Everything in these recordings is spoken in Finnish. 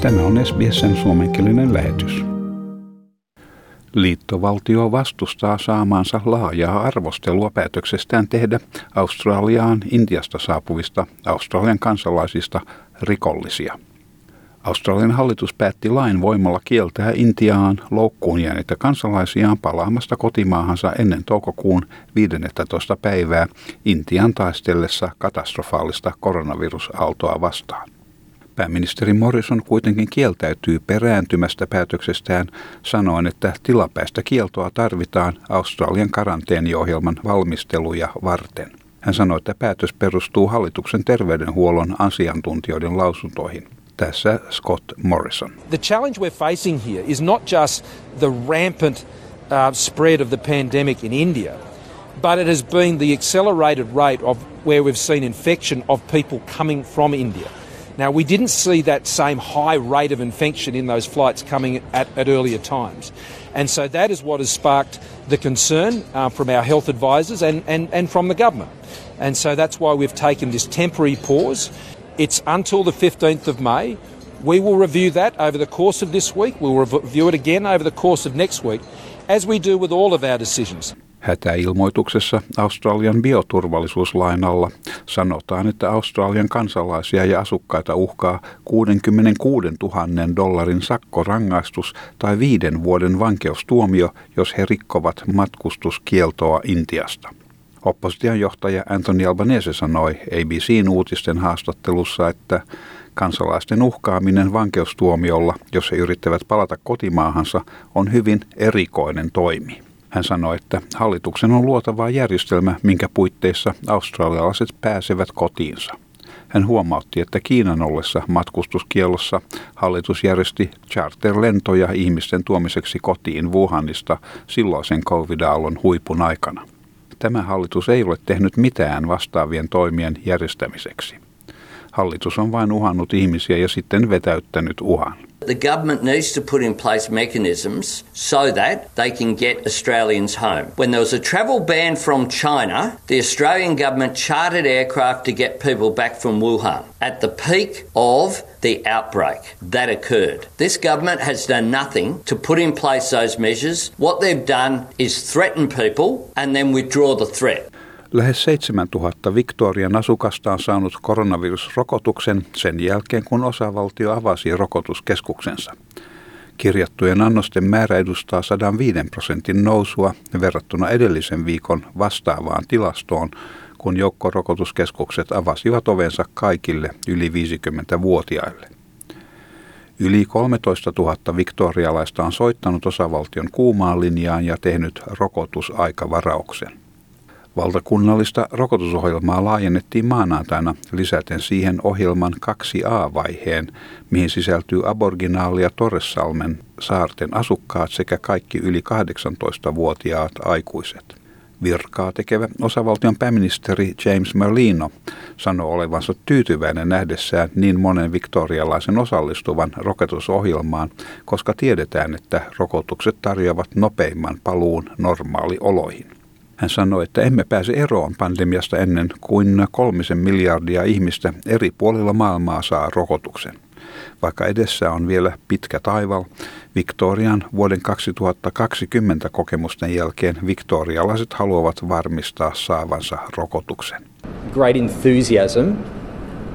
Tämä on SBSn suomenkielinen lähetys. Liittovaltio vastustaa saamaansa laajaa arvostelua päätöksestään tehdä Australiaan Intiasta saapuvista Australian kansalaisista rikollisia. Australian hallitus päätti lain voimalla kieltää Intiaan loukkuun jääneitä kansalaisiaan palaamasta kotimaahansa ennen toukokuun 15. päivää Intian taistellessa katastrofaalista koronavirusaaltoa vastaan. Pääministeri Morrison kuitenkin kieltäytyy perääntymästä päätöksestään sanoen, että tilapäistä kieltoa tarvitaan Australian karanteeniohjelman valmisteluja varten. Hän sanoi, että päätös perustuu hallituksen terveydenhuollon asiantuntijoiden lausuntoihin. Tässä Scott Morrison. The challenge we're facing here is not just the rampant uh, spread of the pandemic in India, but it has been the accelerated rate of where we've seen infection of people coming from India. Now, we didn't see that same high rate of infection in those flights coming at, at earlier times. And so that is what has sparked the concern uh, from our health advisors and, and, and from the government. And so that's why we've taken this temporary pause. It's until the 15th of May. We will review that over the course of this week. We'll review it again over the course of next week, as we do with all of our decisions. Hätäilmoituksessa Australian bioturvallisuuslain alla sanotaan, että Australian kansalaisia ja asukkaita uhkaa 66 000 dollarin sakkorangaistus tai viiden vuoden vankeustuomio, jos he rikkovat matkustuskieltoa Intiasta. Opposition johtaja Anthony Albanese sanoi ABCn uutisten haastattelussa, että kansalaisten uhkaaminen vankeustuomiolla, jos he yrittävät palata kotimaahansa, on hyvin erikoinen toimi. Hän sanoi, että hallituksen on luotava järjestelmä, minkä puitteissa australialaiset pääsevät kotiinsa. Hän huomautti, että Kiinan ollessa matkustuskielossa hallitus järjesti charterlentoja ihmisten tuomiseksi kotiin Wuhanista silloisen covid-aallon huipun aikana. Tämä hallitus ei ole tehnyt mitään vastaavien toimien järjestämiseksi. Hallitus on vain uhannut ihmisiä ja sitten vetäyttänyt uhan. The government needs to put in place mechanisms so that they can get Australians home. When there was a travel ban from China, the Australian government chartered aircraft to get people back from Wuhan at the peak of the outbreak that occurred. This government has done nothing to put in place those measures. What they've done is threaten people and then withdraw the threat. Lähes 7000 Victorian asukasta on saanut koronavirusrokotuksen sen jälkeen, kun osavaltio avasi rokotuskeskuksensa. Kirjattujen annosten määrä edustaa 105 prosentin nousua verrattuna edellisen viikon vastaavaan tilastoon, kun joukkorokotuskeskukset avasivat ovensa kaikille yli 50-vuotiaille. Yli 13 000 viktorialaista on soittanut osavaltion kuumaan linjaan ja tehnyt rokotusaikavarauksen. Valtakunnallista rokotusohjelmaa laajennettiin maanantaina lisäten siihen ohjelman 2A-vaiheen, mihin sisältyy aborginaalia Torresalmen saarten asukkaat sekä kaikki yli 18-vuotiaat aikuiset. Virkaa tekevä osavaltion pääministeri James Merlino sanoi olevansa tyytyväinen nähdessään niin monen viktorialaisen osallistuvan rokotusohjelmaan, koska tiedetään, että rokotukset tarjoavat nopeimman paluun normaalioloihin. Hän sanoi, että emme pääse eroon pandemiasta ennen kuin kolmisen miljardia ihmistä eri puolilla maailmaa saa rokotuksen. Vaikka edessä on vielä pitkä taival, Victorian vuoden 2020 kokemusten jälkeen viktorialaiset haluavat varmistaa saavansa rokotuksen. Great enthusiasm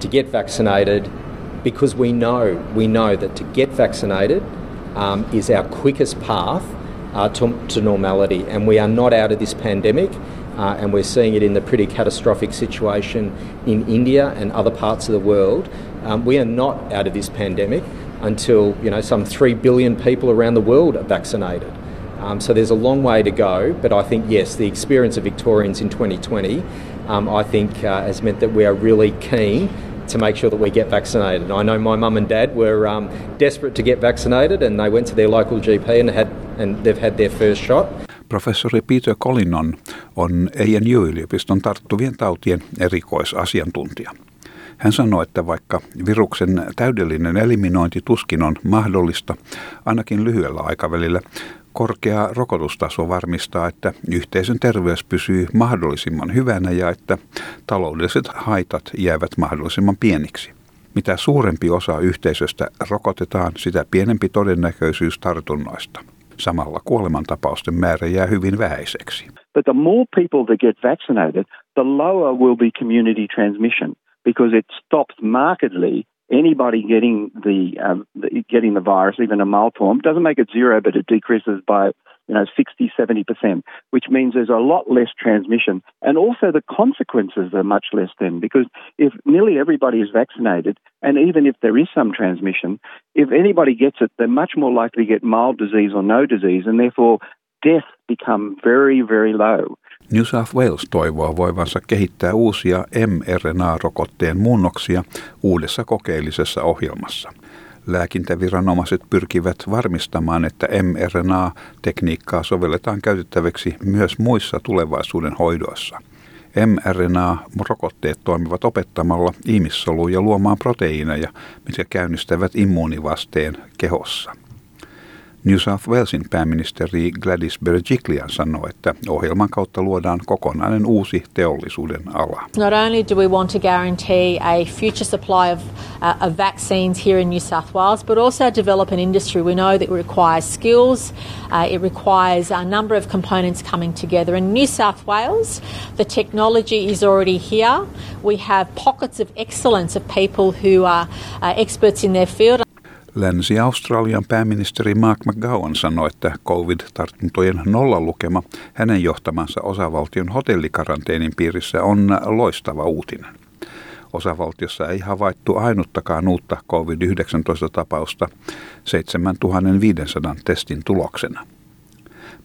to get vaccinated because we know we know that to get vaccinated um, is our quickest path uh, to, to, normality. And we are not out of this pandemic, uh, and we're seeing it in the pretty catastrophic situation in India and other parts of the world. Um, we are not out of this pandemic until you know some three billion people around the world are vaccinated. Um, so there's a long way to go, but I think yes, the experience of Victorians in 2020, um, I think, uh, has meant that we are really keen to make sure that we get vaccinated. I know my mum and dad were um, desperate to get vaccinated, and they went to their local GP and had and they've had their first shot. Professori Peter Collinon on ANU-yliopiston tarttuvien tautien erikoisasiantuntija. Hän sanoi, että vaikka viruksen täydellinen eliminointi tuskin on mahdollista, ainakin lyhyellä aikavälillä, korkea rokotustaso varmistaa, että yhteisön terveys pysyy mahdollisimman hyvänä ja että taloudelliset haitat jäävät mahdollisimman pieniksi. Mitä suurempi osa yhteisöstä rokotetaan, sitä pienempi todennäköisyys tartunnoista. Samalla kuolemantapausten määrä jää hyvin vähäiseksi. But the more people that get vaccinated, the lower will be community transmission because it stops markedly anybody getting the, um, the, getting the virus, even a mild form. Doesn't make it zero, but it decreases by you know 60, 70 percent, which means there's a lot less transmission, and also the consequences are much less then. Because if nearly everybody is vaccinated, and even if there is some transmission, if anybody gets it, they're much more likely to get mild disease or no disease, and therefore death become very, very low. New South Wales toivoo voivansa kehittää uusia mRNA-rokotteen muunnoksia uudessa kokeellisessa ohjelmassa. Lääkintäviranomaiset pyrkivät varmistamaan, että mRNA-tekniikkaa sovelletaan käytettäväksi myös muissa tulevaisuuden hoidoissa. mRNA-rokotteet toimivat opettamalla ihmissoluja luomaan proteiineja, mitkä käynnistävät immuunivasteen kehossa. New South Walesin pääministeri Gladys Berejiklian sanoi, että ohjelman kautta luodaan kokonainen uusi teollisuuden ala. Not only do we want to guarantee a future supply of, uh, of vaccines here in New South Wales, but also develop an industry. We know that it requires skills, uh, it requires a number of components coming together. In New South Wales, the technology is already here. We have pockets of excellence of people who are uh, experts in their field. Länsi-Australian pääministeri Mark McGowan sanoi, että covid-tartuntojen nollalukema hänen johtamansa osavaltion hotellikaranteenin piirissä on loistava uutinen. Osavaltiossa ei havaittu ainuttakaan uutta covid-19-tapausta 7500 testin tuloksena.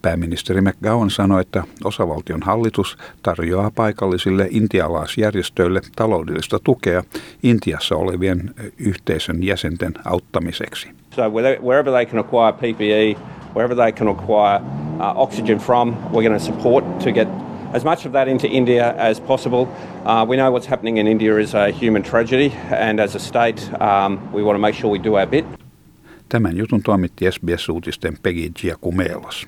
Pääministeri McGowan sanoi, että osavaltion hallitus tarjoaa paikallisille intialaisjärjestöille taloudellista tukea Intiassa olevien yhteisön jäsenten auttamiseksi. So wherever they can acquire PPE, wherever they can acquire uh, oxygen from, we're going to support to get as much of that into India as possible. Uh, we know what's happening in India is a human tragedy, and as a state, um, we want to make sure we do our bit. Tämän jutun toimitti SBS-uutisten Peggy Giacumelos.